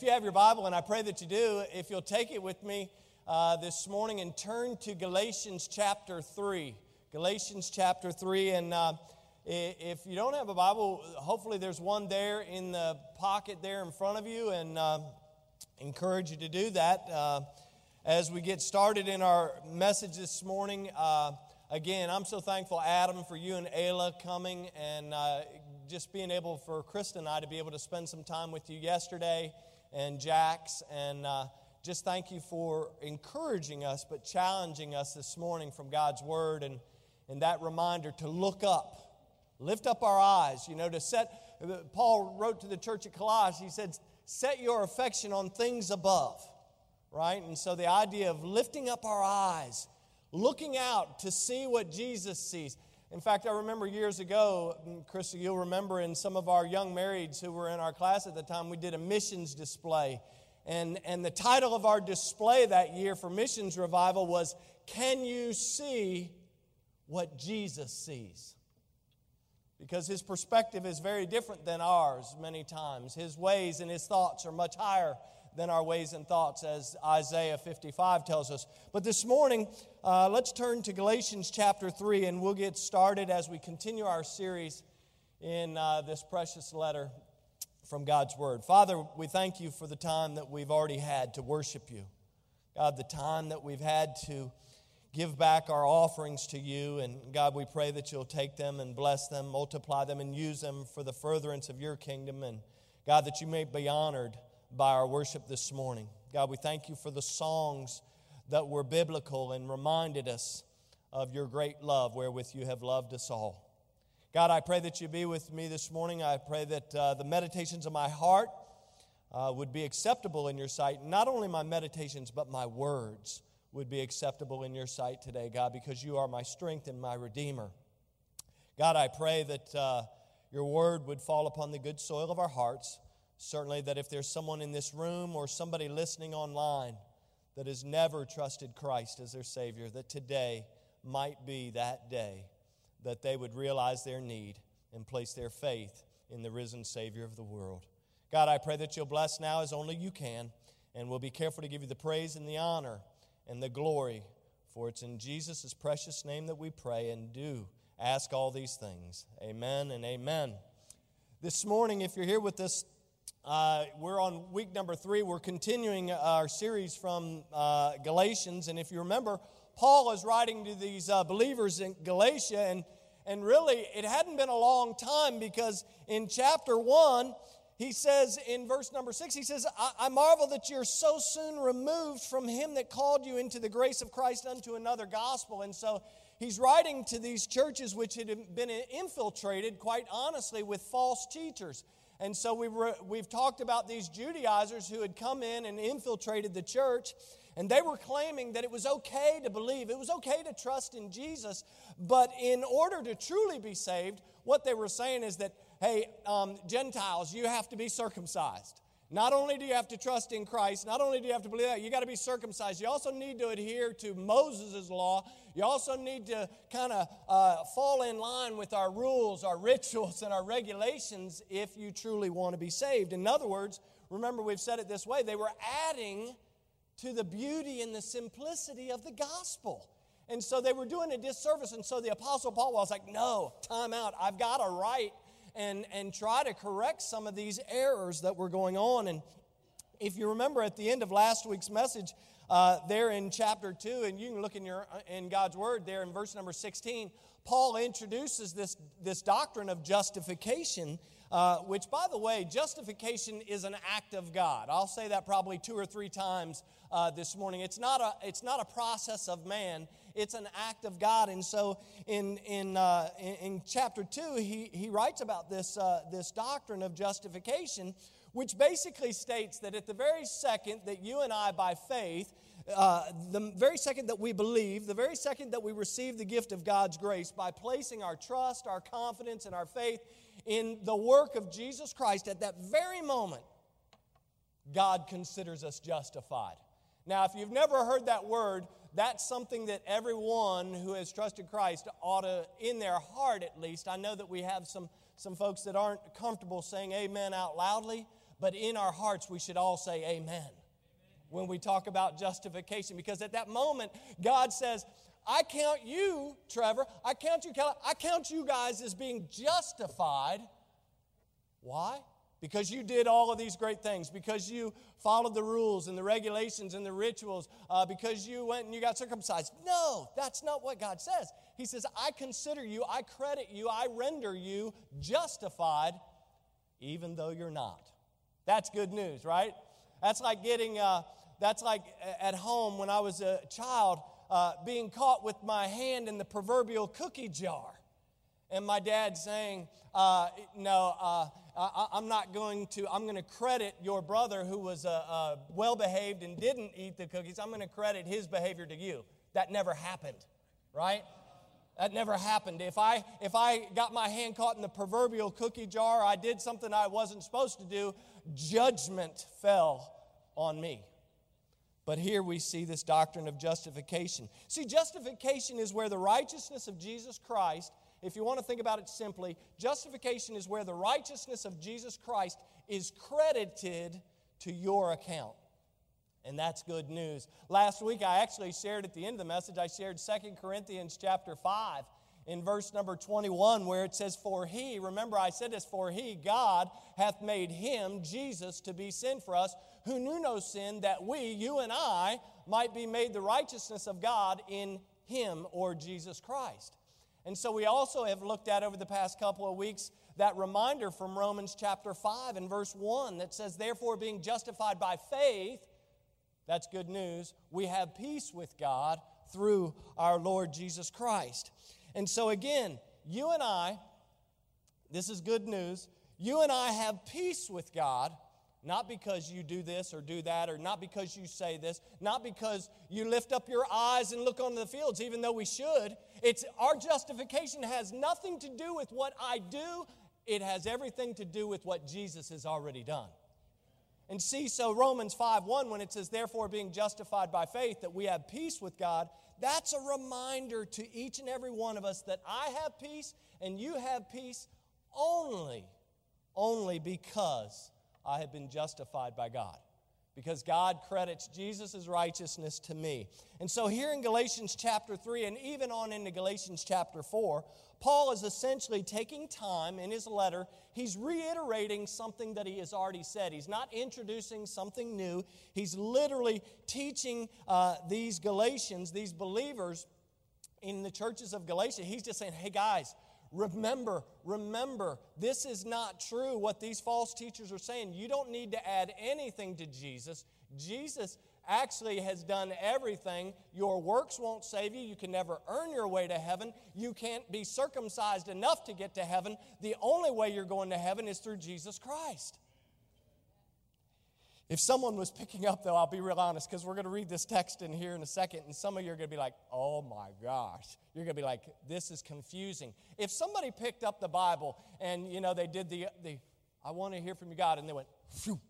If you have your Bible, and I pray that you do, if you'll take it with me uh, this morning and turn to Galatians chapter 3. Galatians chapter 3. And uh, if you don't have a Bible, hopefully there's one there in the pocket there in front of you, and uh, encourage you to do that. Uh, as we get started in our message this morning, uh, again, I'm so thankful, Adam, for you and Ayla coming and uh, just being able for Krista and I to be able to spend some time with you yesterday and Jax. And uh, just thank you for encouraging us, but challenging us this morning from God's Word and, and that reminder to look up, lift up our eyes, you know, to set. Paul wrote to the church at Colossae, he said, Set your affection on things above, right? And so the idea of lifting up our eyes, looking out to see what Jesus sees. In fact, I remember years ago, mm, Krista, you'll remember in some of our young marrieds who were in our class at the time, we did a missions display. And, and the title of our display that year for Missions Revival was Can You See What Jesus Sees? Because his perspective is very different than ours many times. His ways and his thoughts are much higher than our ways and thoughts, as Isaiah 55 tells us. But this morning, uh, let's turn to Galatians chapter 3, and we'll get started as we continue our series in uh, this precious letter from God's Word. Father, we thank you for the time that we've already had to worship you. God, the time that we've had to give back our offerings to you. And God, we pray that you'll take them and bless them, multiply them, and use them for the furtherance of your kingdom. And God, that you may be honored by our worship this morning. God, we thank you for the songs that were biblical and reminded us of your great love wherewith you have loved us all. God, I pray that you be with me this morning. I pray that uh, the meditations of my heart uh, would be acceptable in your sight. Not only my meditations, but my words would be acceptable in your sight today, God, because you are my strength and my redeemer. God, I pray that uh, your word would fall upon the good soil of our hearts Certainly, that if there's someone in this room or somebody listening online that has never trusted Christ as their Savior, that today might be that day that they would realize their need and place their faith in the risen Savior of the world. God, I pray that you'll bless now as only you can, and we'll be careful to give you the praise and the honor and the glory. For it's in Jesus' precious name that we pray and do ask all these things. Amen and amen. This morning, if you're here with us uh, we're on week number three. We're continuing our series from uh, Galatians. And if you remember, Paul is writing to these uh, believers in Galatia. And, and really, it hadn't been a long time because in chapter one, he says in verse number six, he says, I, I marvel that you're so soon removed from him that called you into the grace of Christ unto another gospel. And so he's writing to these churches which had been infiltrated, quite honestly, with false teachers. And so we were, we've talked about these Judaizers who had come in and infiltrated the church, and they were claiming that it was okay to believe, it was okay to trust in Jesus, but in order to truly be saved, what they were saying is that, hey, um, Gentiles, you have to be circumcised. Not only do you have to trust in Christ, not only do you have to believe that, you got to be circumcised. You also need to adhere to Moses' law. You also need to kind of uh, fall in line with our rules, our rituals, and our regulations if you truly want to be saved. In other words, remember we've said it this way they were adding to the beauty and the simplicity of the gospel. And so they were doing a disservice. And so the Apostle Paul was like, no, time out. I've got to write and, and try to correct some of these errors that were going on. And if you remember at the end of last week's message, uh, there in chapter 2, and you can look in, your, in God's Word there in verse number 16, Paul introduces this, this doctrine of justification, uh, which, by the way, justification is an act of God. I'll say that probably two or three times uh, this morning. It's not, a, it's not a process of man, it's an act of God. And so in, in, uh, in, in, chapter 2, he, he writes about this, uh, this doctrine of justification, which basically states that at the very second that you and I, by faith, uh, the very second that we believe, the very second that we receive the gift of God's grace by placing our trust, our confidence, and our faith in the work of Jesus Christ, at that very moment, God considers us justified. Now, if you've never heard that word, that's something that everyone who has trusted Christ ought to, in their heart at least, I know that we have some, some folks that aren't comfortable saying amen out loudly, but in our hearts, we should all say amen when we talk about justification because at that moment, God says, I count you, Trevor, I count you, Kelly, I count you guys as being justified. Why? Because you did all of these great things, because you followed the rules and the regulations and the rituals, uh, because you went and you got circumcised. No, that's not what God says. He says, I consider you, I credit you, I render you justified, even though you're not. That's good news, right? That's like getting, uh, that's like at home when I was a child uh, being caught with my hand in the proverbial cookie jar. And my dad saying, uh, No, uh, I, am not going to, I'm going to credit your brother who was uh, uh, well behaved and didn't eat the cookies. I'm going to credit his behavior to you. That never happened, right? That never happened. If I, if I got my hand caught in the proverbial cookie jar, I did something I wasn't supposed to do, judgment fell on me. But here we see this doctrine of justification. See, justification is where the righteousness of Jesus Christ, if you want to think about it simply, justification is where the righteousness of Jesus Christ is credited to your account. And that's good news. Last week I actually shared at the end of the message, I shared Second Corinthians chapter 5 in verse number 21 where it says, For he, remember I said this, for he, God, hath made him, Jesus, to be sin for us, who knew no sin, that we, you and I, might be made the righteousness of God in him or Jesus Christ. And so we also have looked at over the past couple of weeks that reminder from Romans chapter 5 and verse 1 that says, Therefore, being justified by faith, that's good news, we have peace with God through our Lord Jesus Christ. And so, again, you and I, this is good news, you and I have peace with God not because you do this or do that, or not because you say this, not because you lift up your eyes and look on the fields, even though we should. It's our justification has nothing to do with what I do, it has everything to do with what Jesus has already done. And see, so Romans 5 1, when it says, therefore, being justified by faith, that we have peace with God, that's a reminder to each and every one of us that I have peace and you have peace only, only because I have been justified by God because God credits Jesus' righteousness to me. And so, here in Galatians chapter 3, and even on into Galatians chapter 4, Paul is essentially taking time in his letter. He's reiterating something that he has already said. He's not introducing something new. He's literally teaching uh, these Galatians, these believers in the churches of Galatia. He's just saying, hey guys, Remember, remember, this is not true what these false teachers are saying. You don't need to add anything to Jesus. Jesus actually has done everything. Your works won't save you. You can never earn your way to heaven. You can't be circumcised enough to get to heaven. The only way you're going to heaven is through Jesus Christ. If someone was picking up, though, I'll be real honest, because we're going to read this text in here in a second, and some of you are going to be like, oh my gosh. You're going to be like, this is confusing. If somebody picked up the Bible and, you know, they did the, the I want to hear from you, God, and they went, Phew,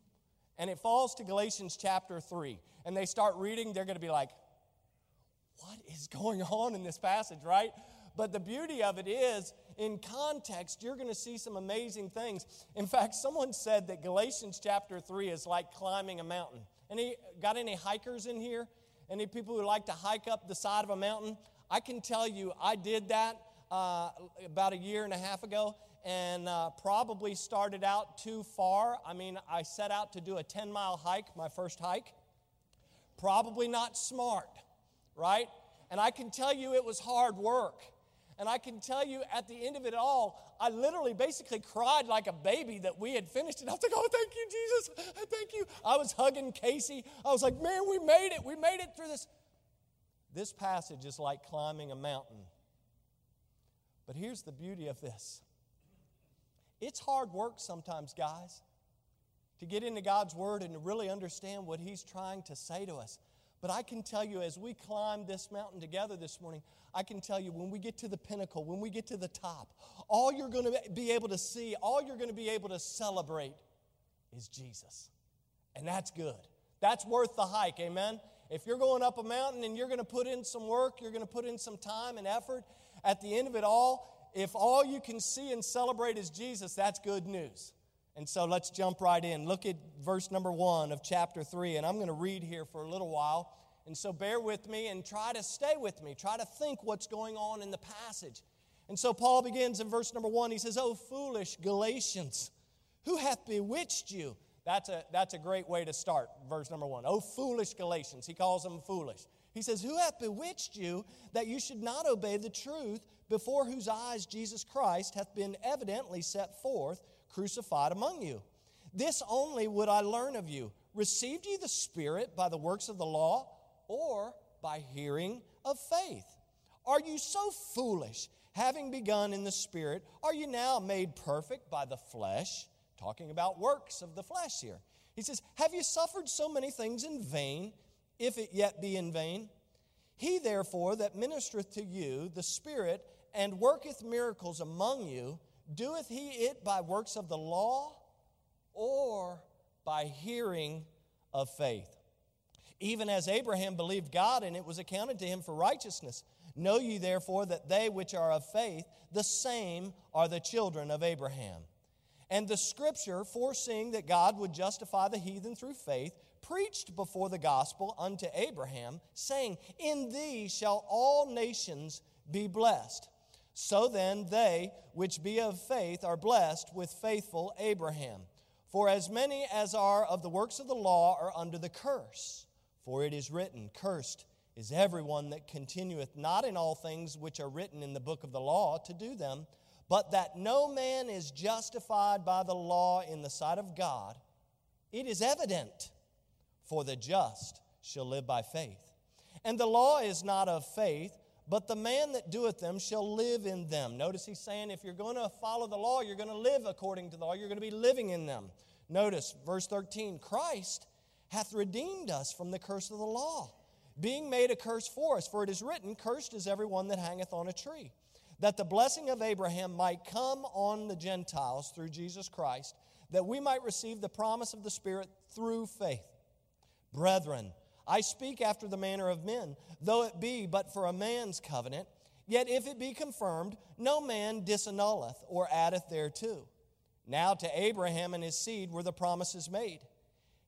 and it falls to Galatians chapter 3, and they start reading, they're going to be like, what is going on in this passage, right? But the beauty of it is, in context, you're going to see some amazing things. In fact, someone said that Galatians chapter 3 is like climbing a mountain. Any got any hikers in here? Any people who like to hike up the side of a mountain? I can tell you, I did that uh, about a year and a half ago and uh, probably started out too far. I mean, I set out to do a 10 mile hike, my first hike. Probably not smart, right? And I can tell you it was hard work. And I can tell you at the end of it all, I literally basically cried like a baby that we had finished it. I was like, oh, thank you, Jesus. Thank you. I was hugging Casey. I was like, man, we made it. We made it through this. This passage is like climbing a mountain. But here's the beauty of this it's hard work sometimes, guys, to get into God's Word and to really understand what He's trying to say to us. But I can tell you, as we climb this mountain together this morning, I can tell you when we get to the pinnacle, when we get to the top, all you're going to be able to see, all you're going to be able to celebrate is Jesus. And that's good. That's worth the hike, amen? If you're going up a mountain and you're going to put in some work, you're going to put in some time and effort, at the end of it all, if all you can see and celebrate is Jesus, that's good news. And so let's jump right in. Look at verse number one of chapter three, and I'm going to read here for a little while. And so bear with me and try to stay with me. Try to think what's going on in the passage. And so Paul begins in verse number one. He says, Oh, foolish Galatians, who hath bewitched you? That's a, that's a great way to start, verse number one. Oh, foolish Galatians. He calls them foolish. He says, Who hath bewitched you that you should not obey the truth, before whose eyes Jesus Christ hath been evidently set forth, crucified among you? This only would I learn of you. Received ye the Spirit by the works of the law, or by hearing of faith? Are you so foolish? Having begun in the Spirit, are you now made perfect by the flesh? Talking about works of the flesh here. He says, Have you suffered so many things in vain, if it yet be in vain? He therefore that ministereth to you the Spirit and worketh miracles among you, doeth he it by works of the law or by hearing of faith? Even as Abraham believed God, and it was accounted to him for righteousness. Know ye therefore that they which are of faith, the same are the children of Abraham. And the scripture, foreseeing that God would justify the heathen through faith, preached before the gospel unto Abraham, saying, In thee shall all nations be blessed. So then, they which be of faith are blessed with faithful Abraham. For as many as are of the works of the law are under the curse. For it is written, Cursed is everyone that continueth not in all things which are written in the book of the law to do them but that no man is justified by the law in the sight of God, it is evident, for the just shall live by faith. And the law is not of faith, but the man that doeth them shall live in them. Notice he's saying if you're going to follow the law, you're going to live according to the law, you're going to be living in them. Notice verse 13 Christ hath redeemed us from the curse of the law, being made a curse for us. For it is written, Cursed is everyone that hangeth on a tree that the blessing of Abraham might come on the Gentiles through Jesus Christ, that we might receive the promise of the Spirit through faith. Brethren, I speak after the manner of men, though it be but for a man's covenant, yet if it be confirmed, no man disannulleth or addeth thereto. Now to Abraham and his seed were the promises made.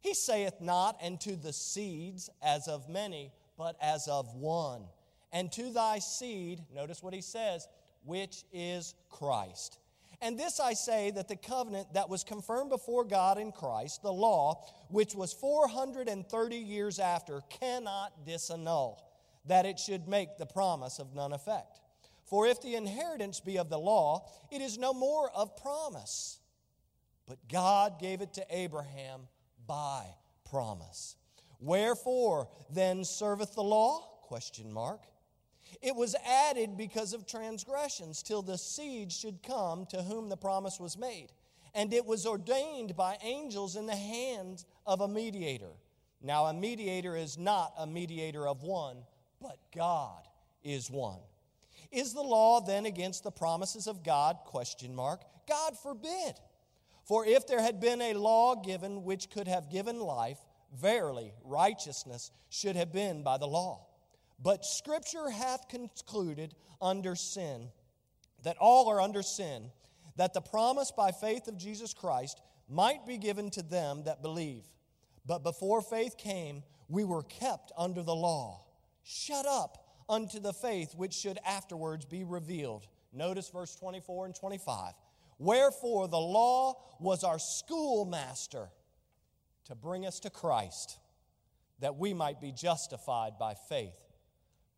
He saith not, and to the seeds as of many, but as of one. And to thy seed, notice what he says, which is Christ. And this I say that the covenant that was confirmed before God in Christ, the law, which was 430 years after, cannot disannul, that it should make the promise of none effect. For if the inheritance be of the law, it is no more of promise. But God gave it to Abraham by promise. Wherefore then serveth the law? Question mark. It was added because of transgressions, till the seed should come to whom the promise was made. And it was ordained by angels in the hands of a mediator. Now, a mediator is not a mediator of one, but God is one. Is the law then against the promises of God? Question mark. God forbid. For if there had been a law given which could have given life, verily righteousness should have been by the law. But Scripture hath concluded under sin, that all are under sin, that the promise by faith of Jesus Christ might be given to them that believe. But before faith came, we were kept under the law, shut up unto the faith which should afterwards be revealed. Notice verse 24 and 25. Wherefore the law was our schoolmaster to bring us to Christ, that we might be justified by faith.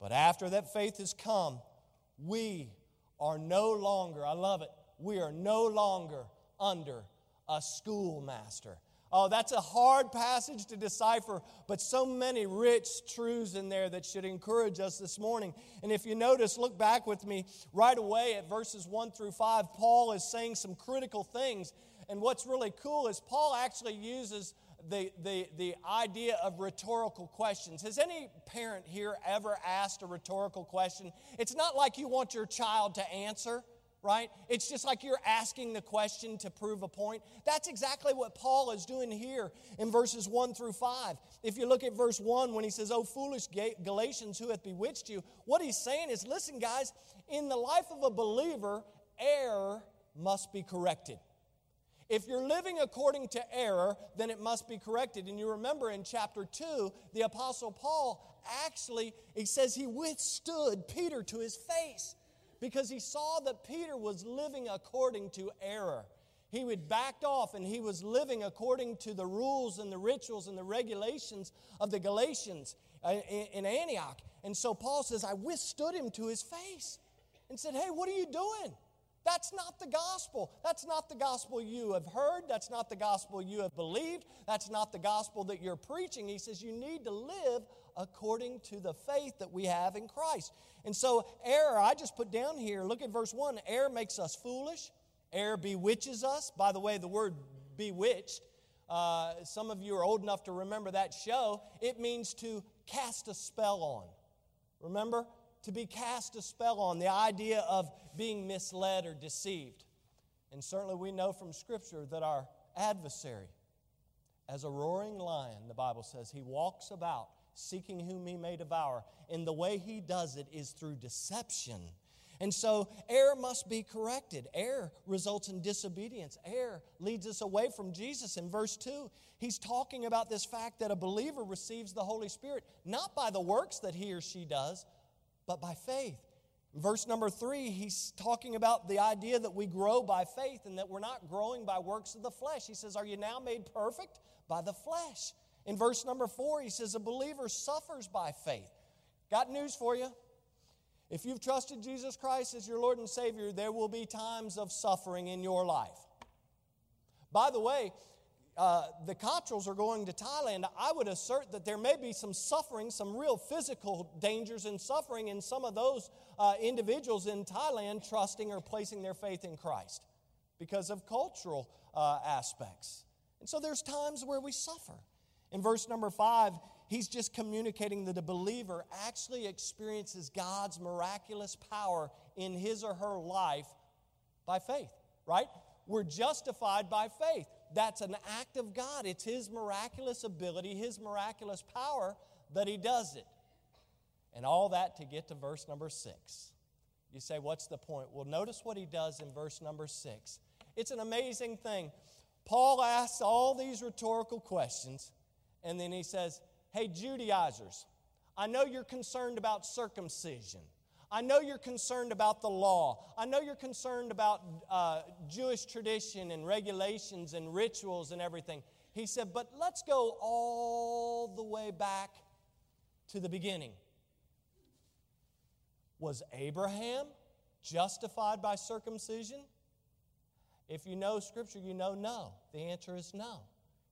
But after that faith has come, we are no longer, I love it, we are no longer under a schoolmaster. Oh, that's a hard passage to decipher, but so many rich truths in there that should encourage us this morning. And if you notice, look back with me right away at verses 1 through 5. Paul is saying some critical things. And what's really cool is Paul actually uses the, the, the idea of rhetorical questions. Has any parent here ever asked a rhetorical question? It's not like you want your child to answer, right? It's just like you're asking the question to prove a point. That's exactly what Paul is doing here in verses 1 through 5. If you look at verse 1, when he says, Oh, foolish Galatians, who hath bewitched you? What he's saying is, listen, guys, in the life of a believer, error must be corrected. If you're living according to error, then it must be corrected. And you remember in chapter 2, the Apostle Paul actually, he says he withstood Peter to his face because he saw that Peter was living according to error. He had backed off and he was living according to the rules and the rituals and the regulations of the Galatians uh, in Antioch. And so Paul says, I withstood him to his face and said, Hey, what are you doing? That's not the gospel. That's not the gospel you have heard. That's not the gospel you have believed. That's not the gospel that you're preaching. He says you need to live according to the faith that we have in Christ. And so, error, I just put down here, look at verse 1 error makes us foolish, error bewitches us. By the way, the word bewitched, uh, some of you are old enough to remember that show. It means to cast a spell on. Remember? To be cast a spell on, the idea of being misled or deceived. And certainly we know from Scripture that our adversary, as a roaring lion, the Bible says, he walks about seeking whom he may devour. And the way he does it is through deception. And so error must be corrected. Error results in disobedience. Error leads us away from Jesus. In verse 2, he's talking about this fact that a believer receives the Holy Spirit not by the works that he or she does, but by faith. Verse number three, he's talking about the idea that we grow by faith and that we're not growing by works of the flesh. He says, Are you now made perfect? By the flesh. In verse number four, he says, A believer suffers by faith. Got news for you. If you've trusted Jesus Christ as your Lord and Savior, there will be times of suffering in your life. By the way, uh, the Cottrells are going to Thailand, I would assert that there may be some suffering, some real physical dangers and suffering in some of those uh, individuals in Thailand trusting or placing their faith in Christ because of cultural uh, aspects. And so there's times where we suffer. In verse number five, he's just communicating that a believer actually experiences God's miraculous power in his or her life by faith, right? We're justified by faith that's an act of God. It's His miraculous ability, His miraculous power that He does it. And all that to get to verse number six. You say, what's the point? Well, notice what He does in verse number six. It's an amazing thing. Paul asks all these rhetorical questions, and then he says, Hey, Judaizers, I know you're concerned about circumcision. I know you're concerned about the law. I know you're concerned about uh, Jewish tradition and regulations and rituals and everything. He said, but let's go all the way back to the beginning. Was Abraham justified by circumcision? If you know Scripture, you know no. The answer is no.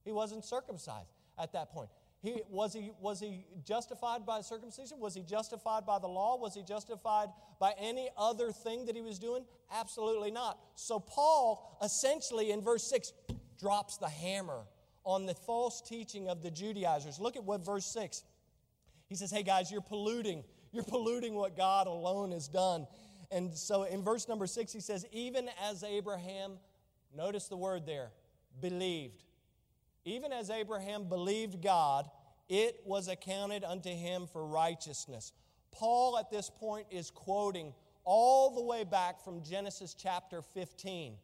He wasn't circumcised at that point. He, was, he, was he justified by circumcision? Was he justified by the law? Was he justified by any other thing that he was doing? Absolutely not. So, Paul essentially in verse 6 drops the hammer on the false teaching of the Judaizers. Look at what verse 6 he says, Hey guys, you're polluting. You're polluting what God alone has done. And so in verse number 6, he says, Even as Abraham, notice the word there, believed even as Abraham believed God, it was accounted unto him for righteousness. Paul at this point is quoting all the way back from Genesis chapter 15,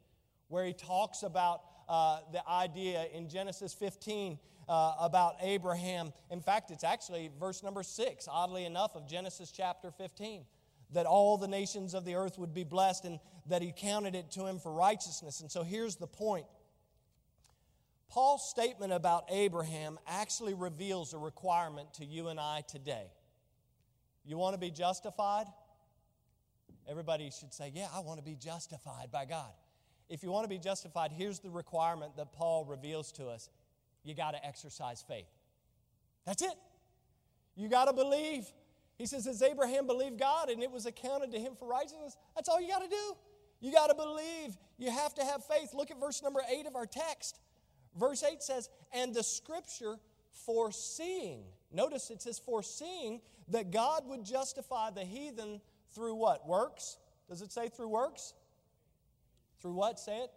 where he talks about uh, the idea in Genesis 15 uh, about Abraham. In fact, it's actually verse number 6, oddly enough, of Genesis chapter 15, that all the nations of the earth would be blessed and that he counted it to him for righteousness. And so here's the point Paul's statement about Abraham actually reveals a requirement to you and I today. You want to be justified? Everybody should say, Yeah, I want to be justified by God. If you want to be justified, here's the requirement that Paul reveals to us you got to exercise faith. That's it. You got to believe. He says, As Abraham believed God and it was accounted to him for righteousness, that's all you got to do. You got to believe. You have to have faith. Look at verse number eight of our text. Verse 8 says, And the scripture foreseeing, notice it says foreseeing that God would justify the heathen through what? Works? Does it say through works? Through what? Say it.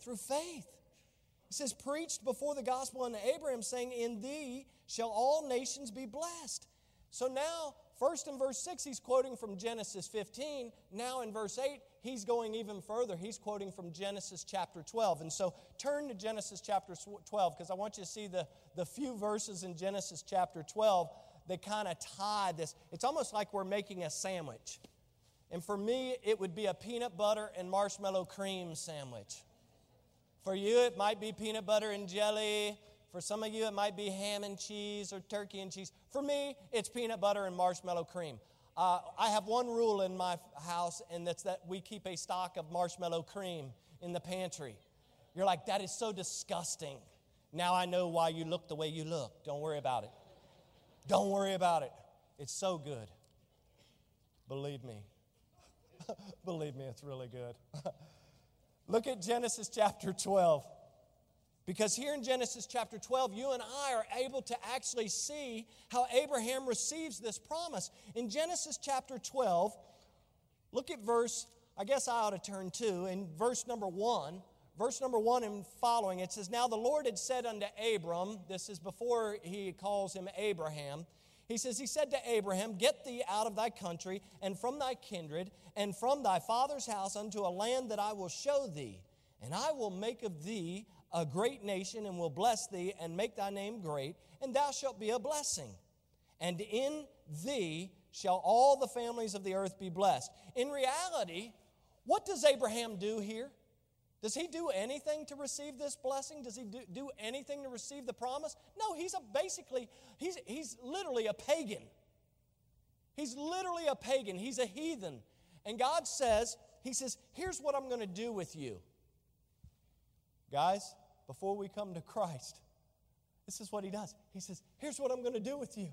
Through faith. It says, preached before the gospel unto Abraham, saying, In thee shall all nations be blessed. So now first in verse 6, he's quoting from Genesis 15. Now in verse 8, he's going even further. He's quoting from Genesis chapter 12. And so turn to Genesis chapter 12 because I want you to see the, the few verses in Genesis chapter 12 that kind of tie this. It's almost like we're making a sandwich. And for me, it would be a peanut butter and marshmallow cream sandwich. For you, it might be peanut butter and jelly. For some of you, it might be ham and cheese or turkey and cheese. For me, it's peanut butter and marshmallow cream. Uh, I have one rule in my house, and that's that we keep a stock of marshmallow cream in the pantry. You're like, that is so disgusting. Now I know why you look the way you look. Don't worry about it. Don't worry about it. It's so good. Believe me. Believe me, it's really good. Look at Genesis chapter 12. Because here in Genesis chapter 12, you and I are able to actually see how Abraham receives this promise. In Genesis chapter 12, look at verse, I guess I ought to turn to, in verse number 1. Verse number 1 and following, it says, Now the Lord had said unto Abram, this is before he calls him Abraham, he says, He said to Abraham, Get thee out of thy country and from thy kindred and from thy father's house unto a land that I will show thee. And I will make of thee a great nation and will bless thee and make thy name great, and thou shalt be a blessing. And in thee shall all the families of the earth be blessed. In reality, what does Abraham do here? Does he do anything to receive this blessing? Does he do, do anything to receive the promise? No, he's a basically, he's, he's literally a pagan. He's literally a pagan. He's a heathen. And God says, He says, here's what I'm going to do with you. Guys, before we come to Christ, this is what He does. He says, here's what I'm going to do with you.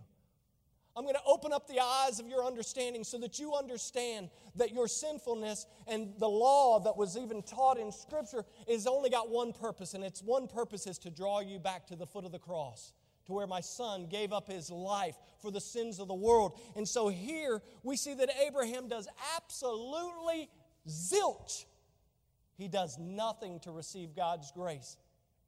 I'm going to open up the eyes of your understanding so that you understand that your sinfulness and the law that was even taught in Scripture is only got one purpose, and its one purpose is to draw you back to the foot of the cross, to where my son gave up his life for the sins of the world. And so here we see that Abraham does absolutely zilch. He does nothing to receive God's grace,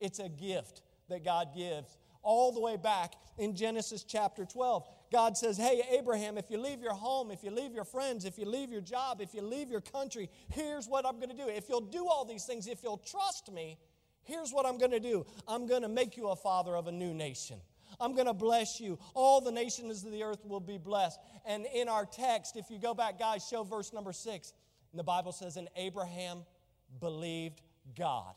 it's a gift that God gives all the way back in Genesis chapter 12. God says, Hey, Abraham, if you leave your home, if you leave your friends, if you leave your job, if you leave your country, here's what I'm going to do. If you'll do all these things, if you'll trust me, here's what I'm going to do I'm going to make you a father of a new nation. I'm going to bless you. All the nations of the earth will be blessed. And in our text, if you go back, guys, show verse number six. And the Bible says, And Abraham believed God.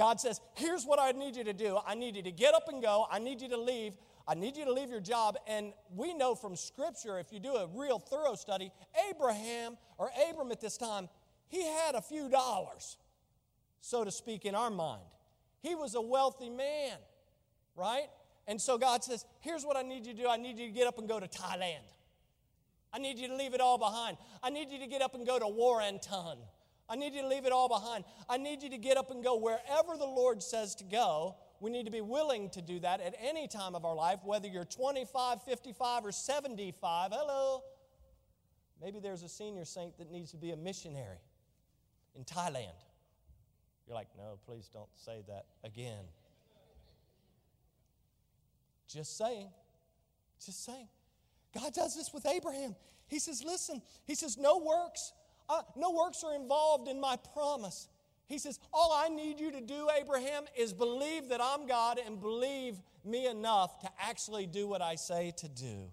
God says, Here's what I need you to do. I need you to get up and go. I need you to leave. I need you to leave your job. And we know from Scripture, if you do a real thorough study, Abraham, or Abram at this time, he had a few dollars, so to speak, in our mind. He was a wealthy man, right? And so God says, Here's what I need you to do I need you to get up and go to Thailand. I need you to leave it all behind. I need you to get up and go to Warrenton. I need you to leave it all behind. I need you to get up and go wherever the Lord says to go we need to be willing to do that at any time of our life, whether you're 25, 55, or 75. Hello. Maybe there's a senior saint that needs to be a missionary in Thailand. You're like, no, please don't say that again. Just saying. Just saying. God does this with Abraham. He says, listen, he says, no works. Uh, no works are involved in my promise. He says, All I need you to do, Abraham, is believe that I'm God and believe me enough to actually do what I say to do.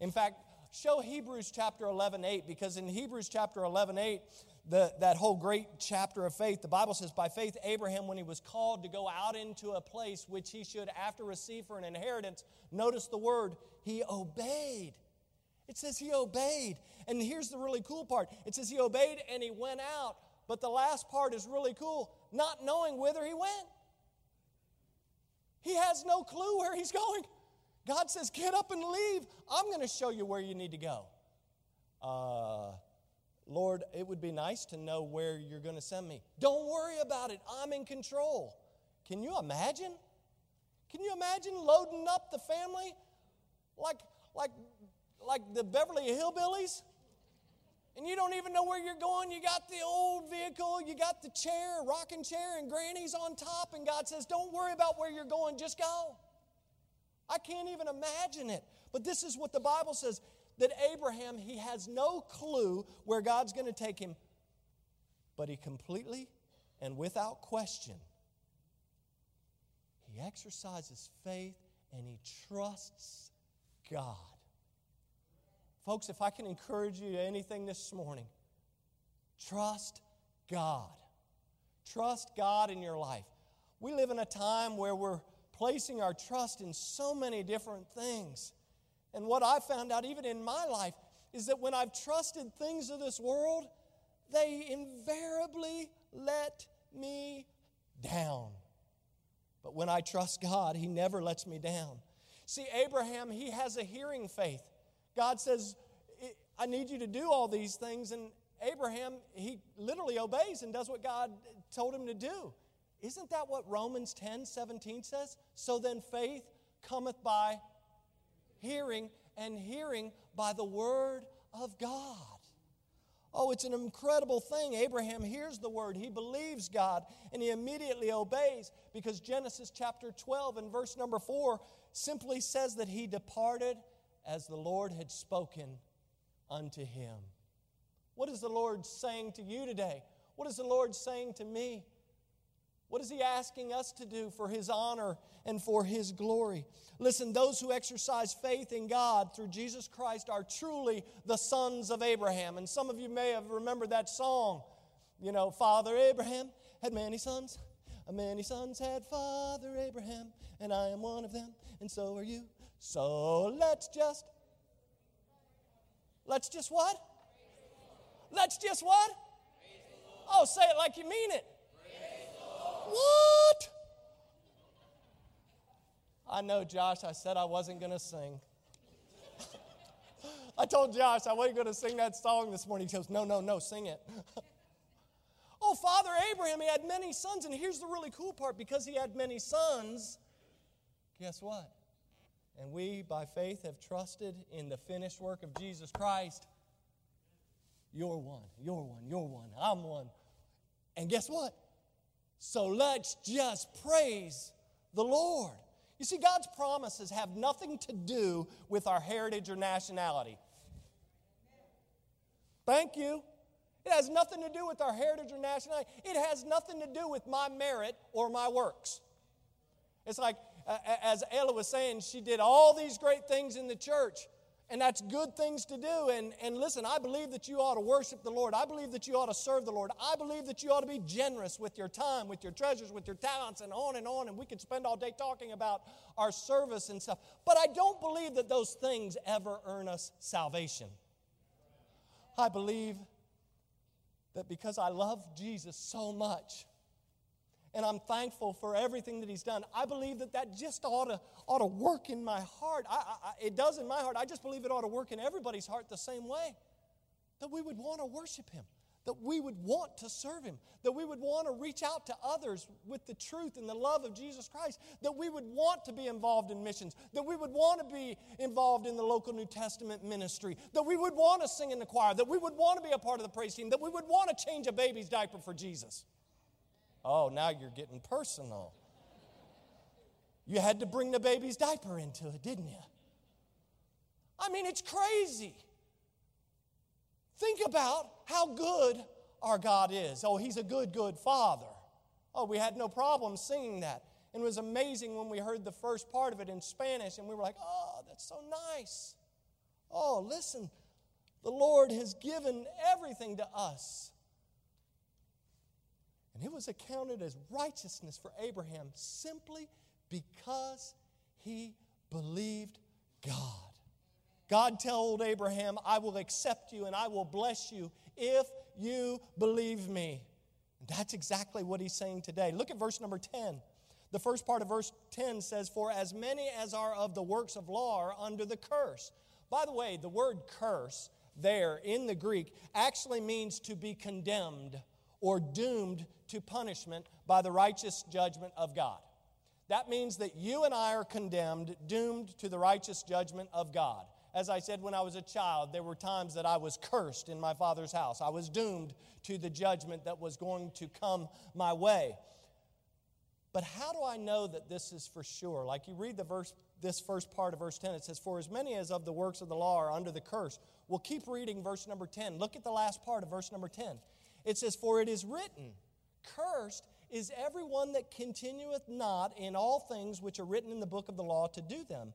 In fact, show Hebrews chapter 11, 8, because in Hebrews chapter 11, 8, the, that whole great chapter of faith, the Bible says, By faith, Abraham, when he was called to go out into a place which he should after receive for an inheritance, notice the word, he obeyed. It says he obeyed. And here's the really cool part it says he obeyed and he went out but the last part is really cool not knowing whither he went. He has no clue where he's going. God says, Get up and leave. I'm going to show you where you need to go. Uh, Lord, it would be nice to know where you're going to send me. Don't worry about it. I'm in control. Can you imagine? Can you imagine loading up the family like, like, like the Beverly Hillbillies? and you don't even know where you're going. You got the old vehicle, you got the chair, rocking chair, and granny's on top, and God says, Don't worry about where you're going, just go. I can't even imagine it. But this is what the Bible says that Abraham, he has no clue where God's going to take him, but he completely and without question, he exercises faith and he trusts God. Folks, if I can encourage you to anything this morning, trust God. Trust God in your life. We live in a time where we're placing our trust in so many different things. And what I found out, even in my life, is that when I've trusted things of this world, they invariably let me down. But when I trust God, He never lets me down. See, Abraham, he has a hearing faith. God says, I need you to do all these things. And Abraham, he literally obeys and does what God told him to do. Isn't that what Romans 10 17 says? So then faith cometh by hearing, and hearing by the word of God. Oh, it's an incredible thing. Abraham hears the word, he believes God, and he immediately obeys because Genesis chapter 12 and verse number 4 simply says that he departed as the Lord had spoken unto him. What is the Lord saying to you today? What is the Lord saying to me? What is He asking us to do for His honor and for His glory? Listen, those who exercise faith in God through Jesus Christ are truly the sons of Abraham. And some of you may have remembered that song. You know, Father Abraham had many sons. Many sons had Father Abraham, and I am one of them, and so are you. So let's just Let's just what? Let's just what? Oh, say it like you mean it. What? I know, Josh, I said I wasn't going to sing. I told Josh I wasn't going to sing that song this morning. He goes, No, no, no, sing it. oh, Father Abraham, he had many sons. And here's the really cool part because he had many sons, guess what? And we, by faith, have trusted in the finished work of Jesus Christ. You're one, you're one, you're one, I'm one. And guess what? So let's just praise the Lord. You see, God's promises have nothing to do with our heritage or nationality. Thank you. It has nothing to do with our heritage or nationality. It has nothing to do with my merit or my works. It's like as Ella was saying, she did all these great things in the church. And that's good things to do. And, and listen, I believe that you ought to worship the Lord. I believe that you ought to serve the Lord. I believe that you ought to be generous with your time, with your treasures, with your talents, and on and on. And we could spend all day talking about our service and stuff. But I don't believe that those things ever earn us salvation. I believe that because I love Jesus so much, and I'm thankful for everything that He's done. I believe that that just ought to, ought to work in my heart. I, I, it does in my heart. I just believe it ought to work in everybody's heart the same way. That we would want to worship Him, that we would want to serve Him, that we would want to reach out to others with the truth and the love of Jesus Christ, that we would want to be involved in missions, that we would want to be involved in the local New Testament ministry, that we would want to sing in the choir, that we would want to be a part of the praise team, that we would want to change a baby's diaper for Jesus. Oh, now you're getting personal. You had to bring the baby's diaper into it, didn't you? I mean, it's crazy. Think about how good our God is. Oh, He's a good, good Father. Oh, we had no problem singing that. And it was amazing when we heard the first part of it in Spanish, and we were like, oh, that's so nice. Oh, listen, the Lord has given everything to us. And it was accounted as righteousness for Abraham simply because he believed God. God told Abraham, I will accept you and I will bless you if you believe me. And that's exactly what he's saying today. Look at verse number 10. The first part of verse 10 says, For as many as are of the works of law are under the curse. By the way, the word curse there in the Greek actually means to be condemned or doomed to punishment by the righteous judgment of God. That means that you and I are condemned, doomed to the righteous judgment of God. As I said when I was a child, there were times that I was cursed in my father's house. I was doomed to the judgment that was going to come my way. But how do I know that this is for sure? Like you read the verse this first part of verse 10. It says, For as many as of the works of the law are under the curse. We'll keep reading verse number 10. Look at the last part of verse number 10. It says, For it is written, Cursed is everyone that continueth not in all things which are written in the book of the law to do them.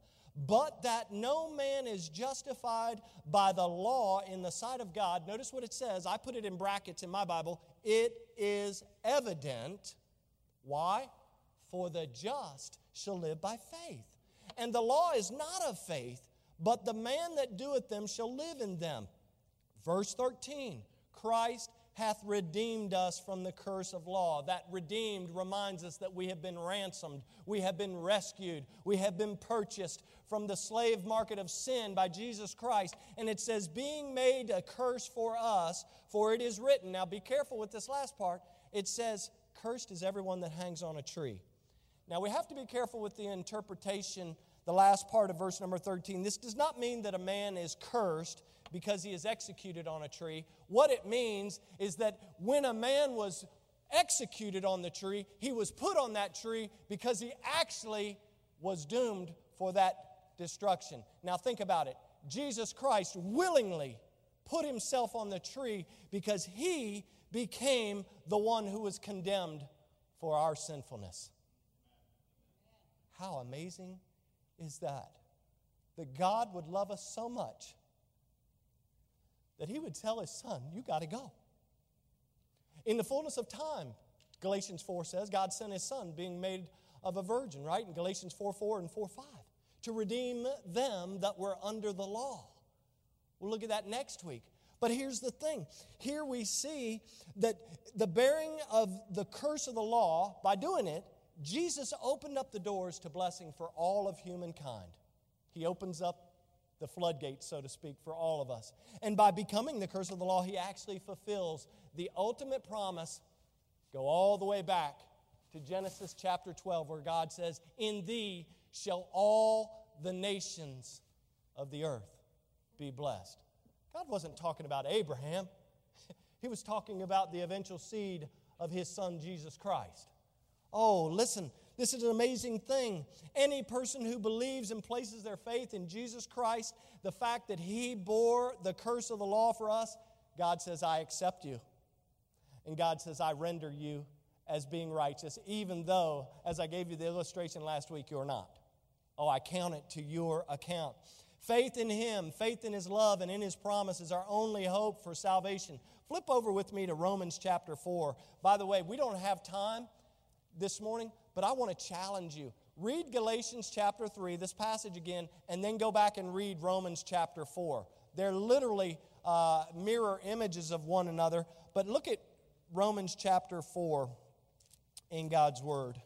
But that no man is justified by the law in the sight of God. Notice what it says. I put it in brackets in my Bible. It is evident. Why? For the just shall live by faith. And the law is not of faith, but the man that doeth them shall live in them. Verse 13 Christ hath redeemed us from the curse of law. That redeemed reminds us that we have been ransomed, we have been rescued, we have been purchased from the slave market of sin by Jesus Christ. And it says, being made a curse for us, for it is written. Now be careful with this last part. It says, Cursed is everyone that hangs on a tree. Now we have to be careful with the interpretation, the last part of verse number 13. This does not mean that a man is cursed because he is executed on a tree. What it means is that when a man was executed on the tree, he was put on that tree because he actually was doomed for that destruction. Now think about it. Jesus Christ willingly put himself on the tree because he became the one who was condemned for our sinfulness. How amazing is that? That God would love us so much that he would tell his son, You got to go. In the fullness of time, Galatians 4 says, God sent his son being made of a virgin, right? In Galatians 4 4 and 4 5, to redeem them that were under the law. We'll look at that next week. But here's the thing here we see that the bearing of the curse of the law, by doing it, Jesus opened up the doors to blessing for all of humankind. He opens up the floodgates, so to speak, for all of us. And by becoming the curse of the law, he actually fulfills the ultimate promise. Go all the way back to Genesis chapter 12, where God says, In thee shall all the nations of the earth be blessed. God wasn't talking about Abraham, he was talking about the eventual seed of his son, Jesus Christ. Oh, listen, this is an amazing thing. Any person who believes and places their faith in Jesus Christ, the fact that he bore the curse of the law for us, God says, I accept you. And God says, I render you as being righteous, even though, as I gave you the illustration last week, you're not. Oh, I count it to your account. Faith in Him, faith in His love, and in His promise is our only hope for salvation. Flip over with me to Romans chapter 4. By the way, we don't have time this morning, but I want to challenge you. Read Galatians chapter 3, this passage again, and then go back and read Romans chapter 4. They're literally uh, mirror images of one another. But look at Romans chapter 4 in God's Word.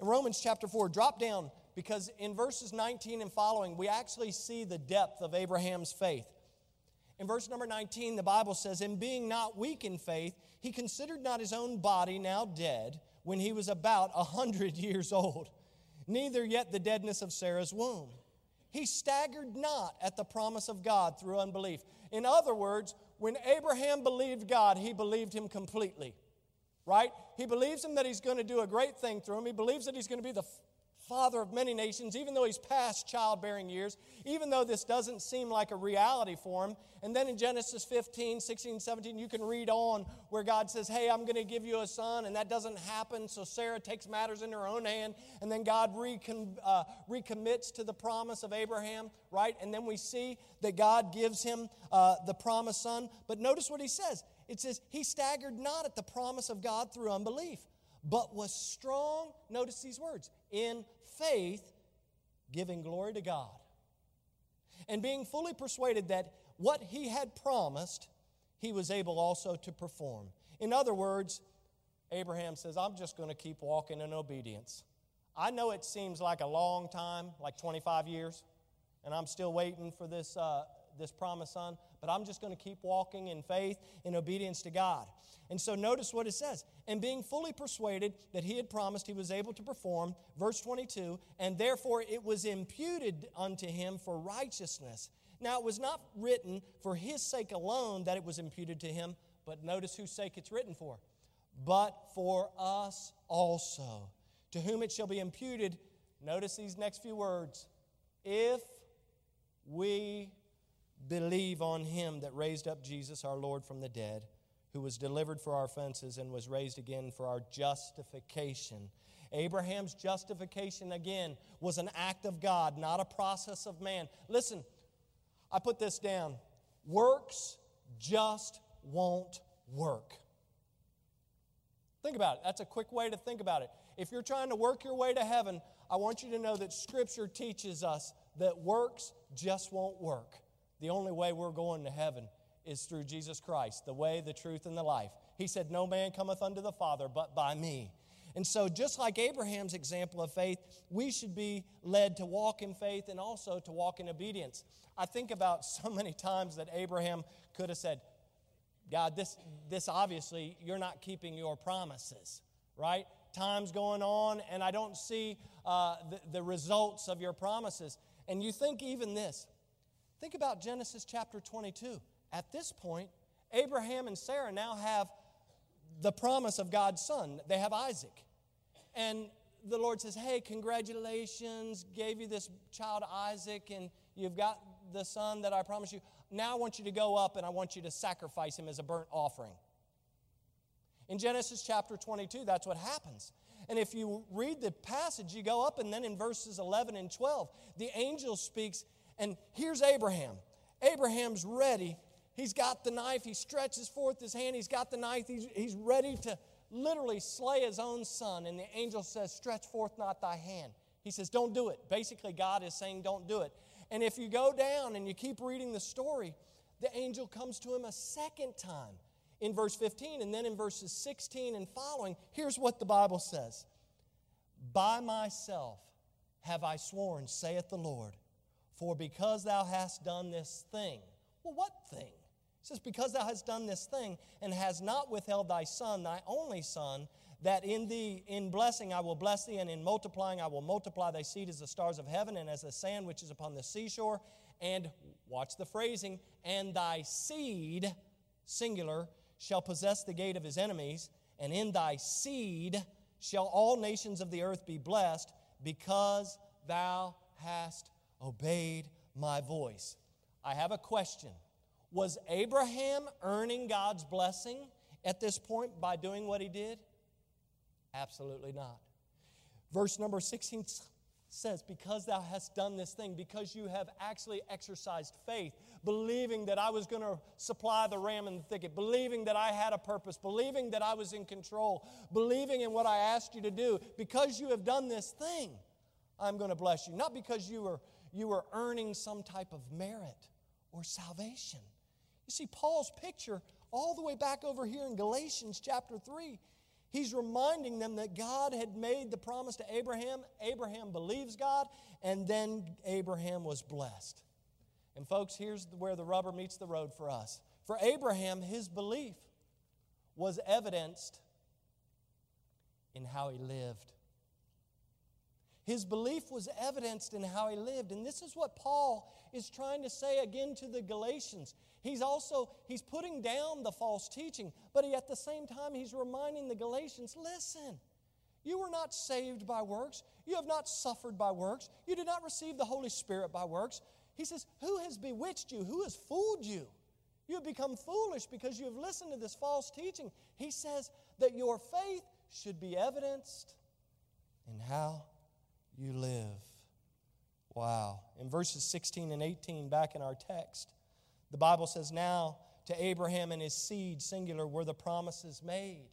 In Romans chapter 4, drop down because in verses 19 and following, we actually see the depth of Abraham's faith. In verse number 19, the Bible says, In being not weak in faith, he considered not his own body now dead when he was about a hundred years old, neither yet the deadness of Sarah's womb. He staggered not at the promise of God through unbelief. In other words, when Abraham believed God, he believed him completely. Right? He believes him that he's going to do a great thing through him. He believes that he's going to be the father of many nations, even though he's past childbearing years, even though this doesn't seem like a reality for him. And then in Genesis 15, 16, 17, you can read on where God says, Hey, I'm going to give you a son, and that doesn't happen. So Sarah takes matters in her own hand, and then God recom- uh, recommits to the promise of Abraham, right? And then we see that God gives him uh, the promised son. But notice what he says it says, He staggered not at the promise of God through unbelief but was strong, notice these words, in faith, giving glory to God. And being fully persuaded that what he had promised, he was able also to perform. In other words, Abraham says, I'm just going to keep walking in obedience. I know it seems like a long time, like 25 years, and I'm still waiting for this, uh, this promised son, but I'm just going to keep walking in faith, in obedience to God. And so notice what it says. And being fully persuaded that he had promised he was able to perform, verse 22, and therefore it was imputed unto him for righteousness. Now it was not written for his sake alone that it was imputed to him, but notice whose sake it's written for. But for us also, to whom it shall be imputed. Notice these next few words. If we believe on him that raised up Jesus our Lord from the dead, who was delivered for our offenses and was raised again for our justification. Abraham's justification, again, was an act of God, not a process of man. Listen, I put this down. Works just won't work. Think about it. That's a quick way to think about it. If you're trying to work your way to heaven, I want you to know that Scripture teaches us that works just won't work. The only way we're going to heaven is through Jesus Christ, the way, the truth, and the life. He said, No man cometh unto the Father but by me. And so, just like Abraham's example of faith, we should be led to walk in faith and also to walk in obedience. I think about so many times that Abraham could have said, God, this, this obviously, you're not keeping your promises, right? Time's going on, and I don't see uh, the, the results of your promises. And you think even this think about Genesis chapter 22. At this point, Abraham and Sarah now have the promise of God's son. They have Isaac. And the Lord says, Hey, congratulations, gave you this child Isaac, and you've got the son that I promised you. Now I want you to go up and I want you to sacrifice him as a burnt offering. In Genesis chapter 22, that's what happens. And if you read the passage, you go up, and then in verses 11 and 12, the angel speaks, and here's Abraham. Abraham's ready. He's got the knife. He stretches forth his hand. He's got the knife. He's, he's ready to literally slay his own son. And the angel says, Stretch forth not thy hand. He says, Don't do it. Basically, God is saying, Don't do it. And if you go down and you keep reading the story, the angel comes to him a second time in verse 15. And then in verses 16 and following, here's what the Bible says By myself have I sworn, saith the Lord, for because thou hast done this thing. Well, what thing? He says, Because thou hast done this thing, and hast not withheld thy son, thy only son, that in thee, in blessing I will bless thee, and in multiplying I will multiply thy seed as the stars of heaven, and as the sand which is upon the seashore. And watch the phrasing, and thy seed, singular, shall possess the gate of his enemies, and in thy seed shall all nations of the earth be blessed, because thou hast obeyed my voice. I have a question. Was Abraham earning God's blessing at this point by doing what he did? Absolutely not. Verse number 16 says, Because thou hast done this thing, because you have actually exercised faith, believing that I was going to supply the ram in the thicket, believing that I had a purpose, believing that I was in control, believing in what I asked you to do, because you have done this thing, I'm going to bless you. Not because you were, you were earning some type of merit or salvation. You see, Paul's picture all the way back over here in Galatians chapter 3 He's reminding them that God had made the promise to Abraham. Abraham believes God, and then Abraham was blessed. And, folks, here's where the rubber meets the road for us. For Abraham, his belief was evidenced in how he lived. His belief was evidenced in how he lived. And this is what Paul is trying to say again to the Galatians. He's also he's putting down the false teaching, but he, at the same time he's reminding the Galatians, listen, you were not saved by works. You have not suffered by works. You did not receive the Holy Spirit by works. He says, Who has bewitched you? Who has fooled you? You have become foolish because you have listened to this false teaching. He says that your faith should be evidenced in how you live. Wow. In verses 16 and 18, back in our text, the Bible says, Now to Abraham and his seed, singular, were the promises made.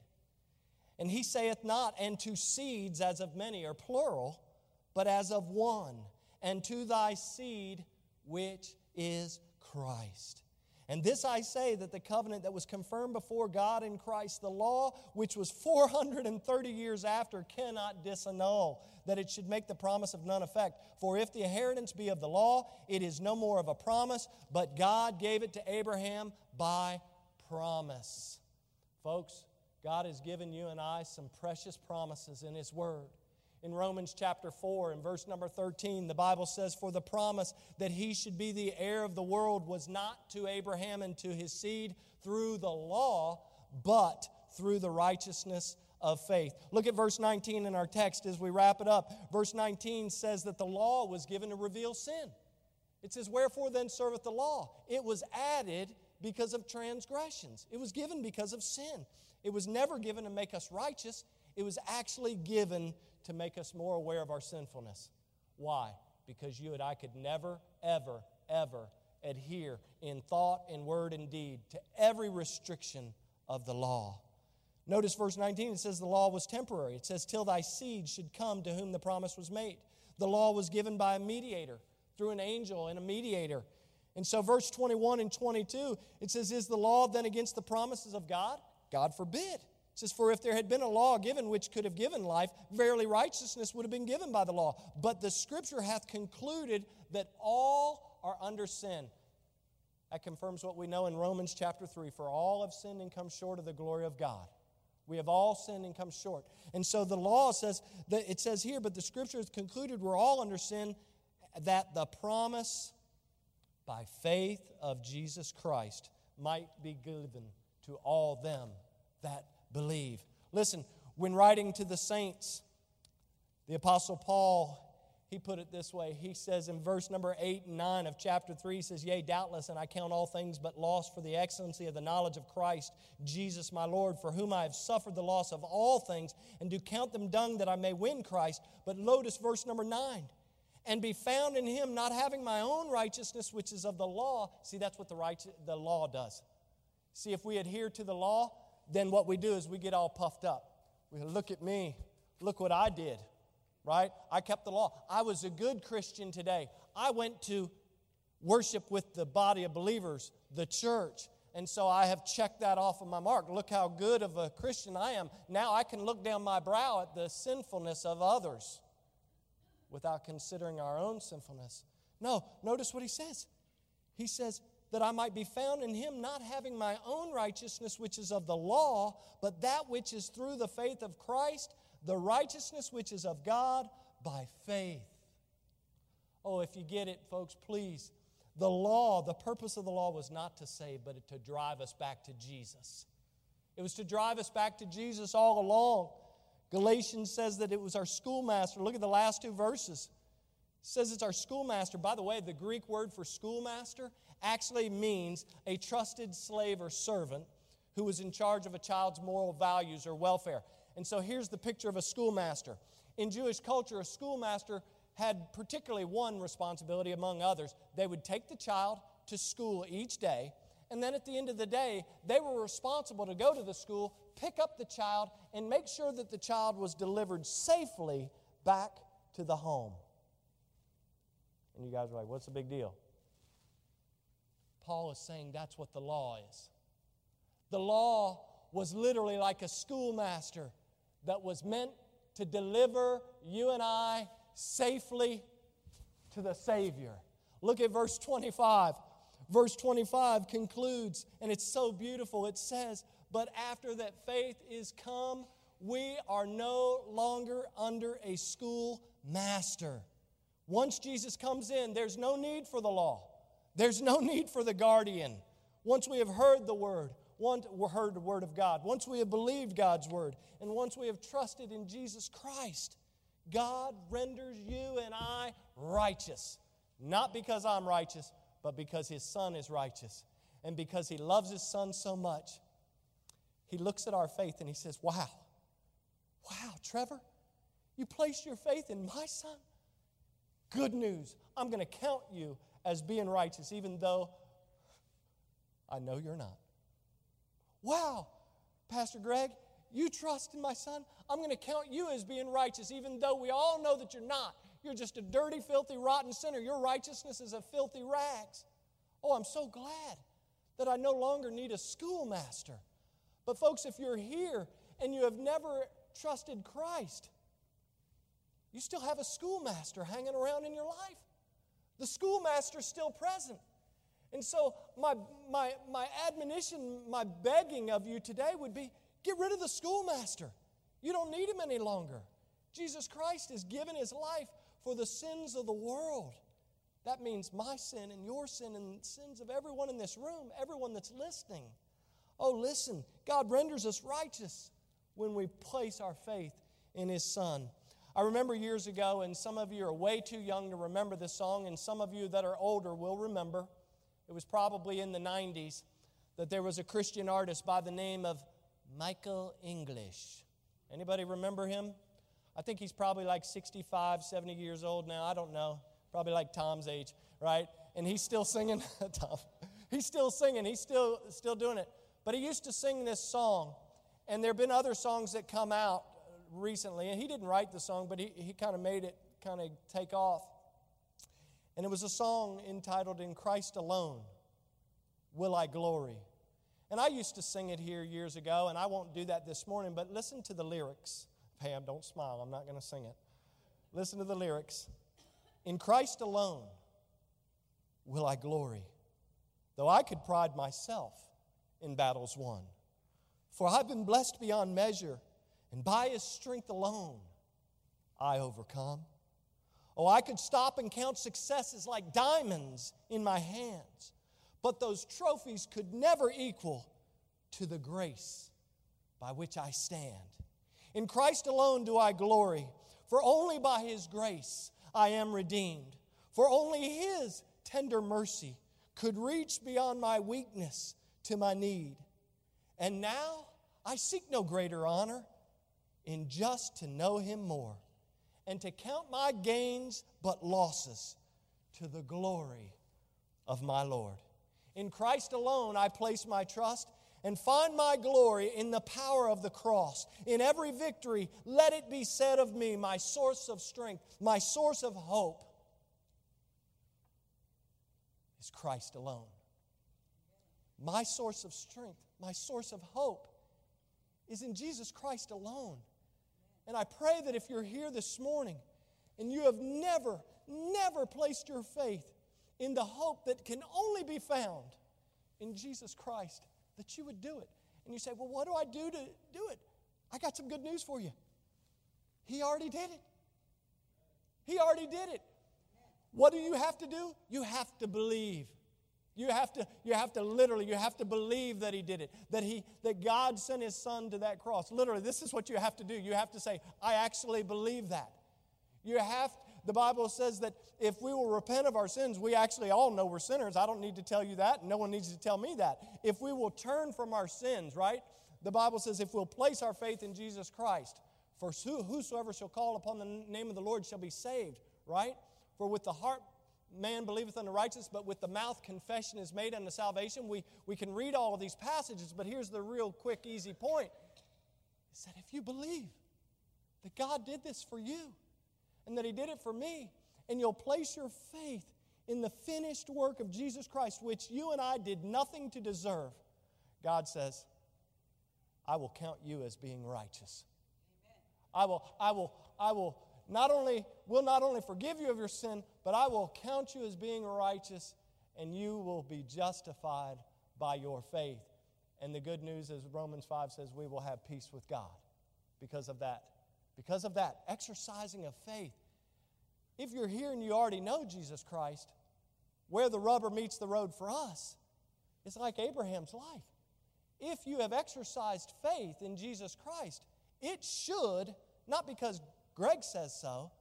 And he saith not, and to seeds as of many, or plural, but as of one, and to thy seed, which is Christ. And this I say that the covenant that was confirmed before God in Christ, the law, which was 430 years after, cannot disannul, that it should make the promise of none effect. For if the inheritance be of the law, it is no more of a promise, but God gave it to Abraham by promise. Folks, God has given you and I some precious promises in His Word in Romans chapter 4 and verse number 13, the Bible says, For the promise that he should be the heir of the world was not to Abraham and to his seed through the law, but through the righteousness of faith. Look at verse 19 in our text as we wrap it up. Verse 19 says that the law was given to reveal sin. It says, Wherefore then serveth the law? It was added because of transgressions, it was given because of sin. It was never given to make us righteous, it was actually given to make us more aware of our sinfulness. Why? Because you and I could never, ever, ever adhere in thought and word and deed to every restriction of the law. Notice verse 19, it says the law was temporary. It says, till thy seed should come to whom the promise was made. The law was given by a mediator, through an angel and a mediator. And so, verse 21 and 22, it says, Is the law then against the promises of God? God forbid. It says, For if there had been a law given which could have given life, verily righteousness would have been given by the law. But the scripture hath concluded that all are under sin. That confirms what we know in Romans chapter 3 For all have sinned and come short of the glory of God. We have all sinned and come short. And so the law says that it says here, but the scripture has concluded we're all under sin, that the promise by faith of Jesus Christ might be given to all them that believe. Listen, when writing to the saints, the Apostle Paul he put it this way. He says in verse number 8 and 9 of chapter 3, he says, Yea, doubtless, and I count all things but loss for the excellency of the knowledge of Christ, Jesus my Lord, for whom I have suffered the loss of all things, and do count them dung that I may win Christ. But notice verse number 9 and be found in him, not having my own righteousness, which is of the law. See, that's what the, right, the law does. See, if we adhere to the law, then what we do is we get all puffed up. We look at me, look what I did right? I kept the law. I was a good Christian today. I went to worship with the body of believers, the church. And so I have checked that off of my mark. Look how good of a Christian I am. Now I can look down my brow at the sinfulness of others without considering our own sinfulness. No, notice what he says. He says, that I might be found in him, not having my own righteousness, which is of the law, but that which is through the faith of Christ, the righteousness which is of God by faith. Oh, if you get it, folks, please. The law, the purpose of the law was not to save, but to drive us back to Jesus. It was to drive us back to Jesus all along. Galatians says that it was our schoolmaster. Look at the last two verses. It says it's our schoolmaster. By the way, the Greek word for schoolmaster actually means a trusted slave or servant who was in charge of a child's moral values or welfare. And so here's the picture of a schoolmaster. In Jewish culture, a schoolmaster had particularly one responsibility among others. They would take the child to school each day, and then at the end of the day, they were responsible to go to the school, pick up the child, and make sure that the child was delivered safely back to the home. And you guys are like, what's the big deal? Paul is saying that's what the law is. The law was literally like a schoolmaster that was meant to deliver you and I safely to the Savior. Look at verse 25. Verse 25 concludes, and it's so beautiful. It says, But after that faith is come, we are no longer under a schoolmaster. Once Jesus comes in, there's no need for the law, there's no need for the guardian. Once we have heard the word, once we heard the word of God, once we have believed God's word, and once we have trusted in Jesus Christ, God renders you and I righteous. Not because I'm righteous, but because His Son is righteous. And because He loves His Son so much, He looks at our faith and He says, Wow, wow, Trevor, you placed your faith in my Son? Good news. I'm going to count you as being righteous, even though I know you're not. Wow, Pastor Greg, you trust in my son? I'm going to count you as being righteous, even though we all know that you're not. You're just a dirty, filthy, rotten sinner. Your righteousness is a filthy rags. Oh, I'm so glad that I no longer need a schoolmaster. But, folks, if you're here and you have never trusted Christ, you still have a schoolmaster hanging around in your life. The schoolmaster's still present. And so, my, my, my admonition, my begging of you today would be get rid of the schoolmaster. You don't need him any longer. Jesus Christ has given his life for the sins of the world. That means my sin and your sin and sins of everyone in this room, everyone that's listening. Oh, listen, God renders us righteous when we place our faith in His Son. I remember years ago, and some of you are way too young to remember this song, and some of you that are older will remember. It was probably in the 90s that there was a Christian artist by the name of Michael English. Anybody remember him? I think he's probably like 65, 70 years old now. I don't know. Probably like Tom's age, right? And he's still singing. Tom. He's still singing. He's still still doing it. But he used to sing this song, and there have been other songs that come out recently. And he didn't write the song, but he, he kind of made it kind of take off. And it was a song entitled In Christ Alone Will I Glory. And I used to sing it here years ago, and I won't do that this morning, but listen to the lyrics. Pam, don't smile. I'm not going to sing it. Listen to the lyrics. In Christ alone will I glory, though I could pride myself in battles won. For I've been blessed beyond measure, and by his strength alone I overcome. Oh, I could stop and count successes like diamonds in my hands but those trophies could never equal to the grace by which I stand. In Christ alone do I glory, for only by His grace I am redeemed. For only His tender mercy could reach beyond my weakness to my need. And now I seek no greater honor in just to know Him more and to count my gains but losses to the glory of my Lord. In Christ alone I place my trust and find my glory in the power of the cross. In every victory, let it be said of me, my source of strength, my source of hope is Christ alone. My source of strength, my source of hope is in Jesus Christ alone. And I pray that if you're here this morning and you have never, never placed your faith in the hope that can only be found in Jesus Christ, that you would do it. And you say, Well, what do I do to do it? I got some good news for you. He already did it. He already did it. What do you have to do? You have to believe. You have to, you have to literally, you have to believe that he did it, that he that God sent his son to that cross. Literally, this is what you have to do. You have to say, I actually believe that. You have the Bible says that if we will repent of our sins, we actually all know we're sinners. I don't need to tell you that. No one needs to tell me that. If we will turn from our sins, right? The Bible says if we'll place our faith in Jesus Christ, for whosoever shall call upon the name of the Lord shall be saved, right? For with the heart man believeth unto righteousness, but with the mouth confession is made unto salvation. We, we can read all of these passages, but here's the real quick, easy point. Is that if you believe that God did this for you, and that He did it for me, and you'll place your faith in the finished work of Jesus Christ, which you and I did nothing to deserve, God says, I will count you as being righteous. Amen. I will, I will, I will not only will not only forgive you of your sin, but I will count you as being righteous, and you will be justified by your faith. And the good news is Romans 5 says we will have peace with God because of that. Because of that, exercising of faith. If you're here and you already know Jesus Christ, where the rubber meets the road for us, it's like Abraham's life. If you have exercised faith in Jesus Christ, it should, not because Greg says so,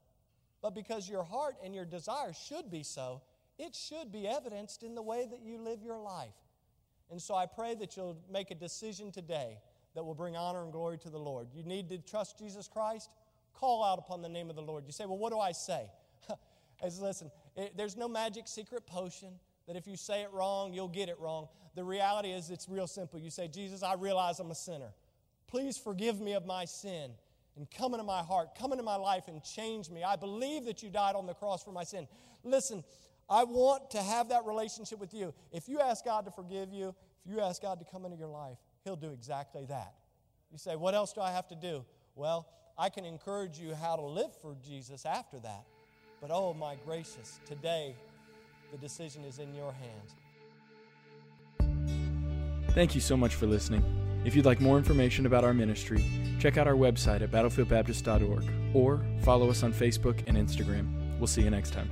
but because your heart and your desire should be so, it should be evidenced in the way that you live your life. And so I pray that you'll make a decision today that will bring honor and glory to the Lord. You need to trust Jesus Christ? Call out upon the name of the Lord. You say, Well, what do I say? As listen, it, there's no magic secret potion that if you say it wrong, you'll get it wrong. The reality is, it's real simple. You say, Jesus, I realize I'm a sinner. Please forgive me of my sin and come into my heart, come into my life and change me. I believe that you died on the cross for my sin. Listen, I want to have that relationship with you. If you ask God to forgive you, if you ask God to come into your life, He'll do exactly that. You say, What else do I have to do? Well, I can encourage you how to live for Jesus after that. But oh, my gracious, today the decision is in your hands. Thank you so much for listening. If you'd like more information about our ministry, check out our website at battlefieldbaptist.org or follow us on Facebook and Instagram. We'll see you next time.